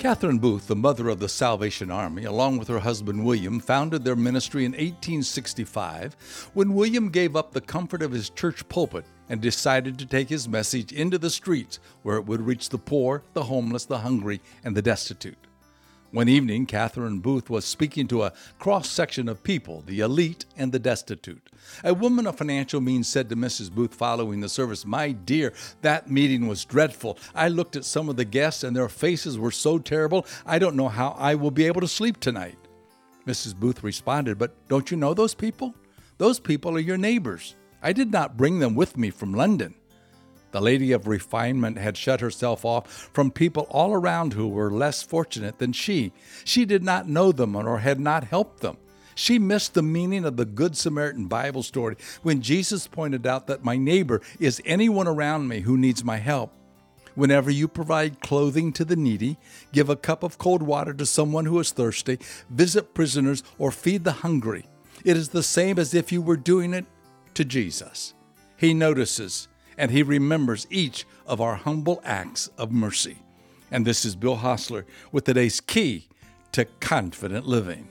Catherine Booth, the mother of the Salvation Army, along with her husband William, founded their ministry in 1865 when William gave up the comfort of his church pulpit and decided to take his message into the streets where it would reach the poor, the homeless, the hungry, and the destitute. One evening, Catherine Booth was speaking to a cross section of people, the elite and the destitute. A woman of financial means said to Mrs. Booth following the service, My dear, that meeting was dreadful. I looked at some of the guests and their faces were so terrible, I don't know how I will be able to sleep tonight. Mrs. Booth responded, But don't you know those people? Those people are your neighbors. I did not bring them with me from London. The lady of refinement had shut herself off from people all around who were less fortunate than she. She did not know them or had not helped them. She missed the meaning of the Good Samaritan Bible story when Jesus pointed out that my neighbor is anyone around me who needs my help. Whenever you provide clothing to the needy, give a cup of cold water to someone who is thirsty, visit prisoners, or feed the hungry, it is the same as if you were doing it to Jesus. He notices and He remembers each of our humble acts of mercy. And this is Bill Hostler with today's key to confident living.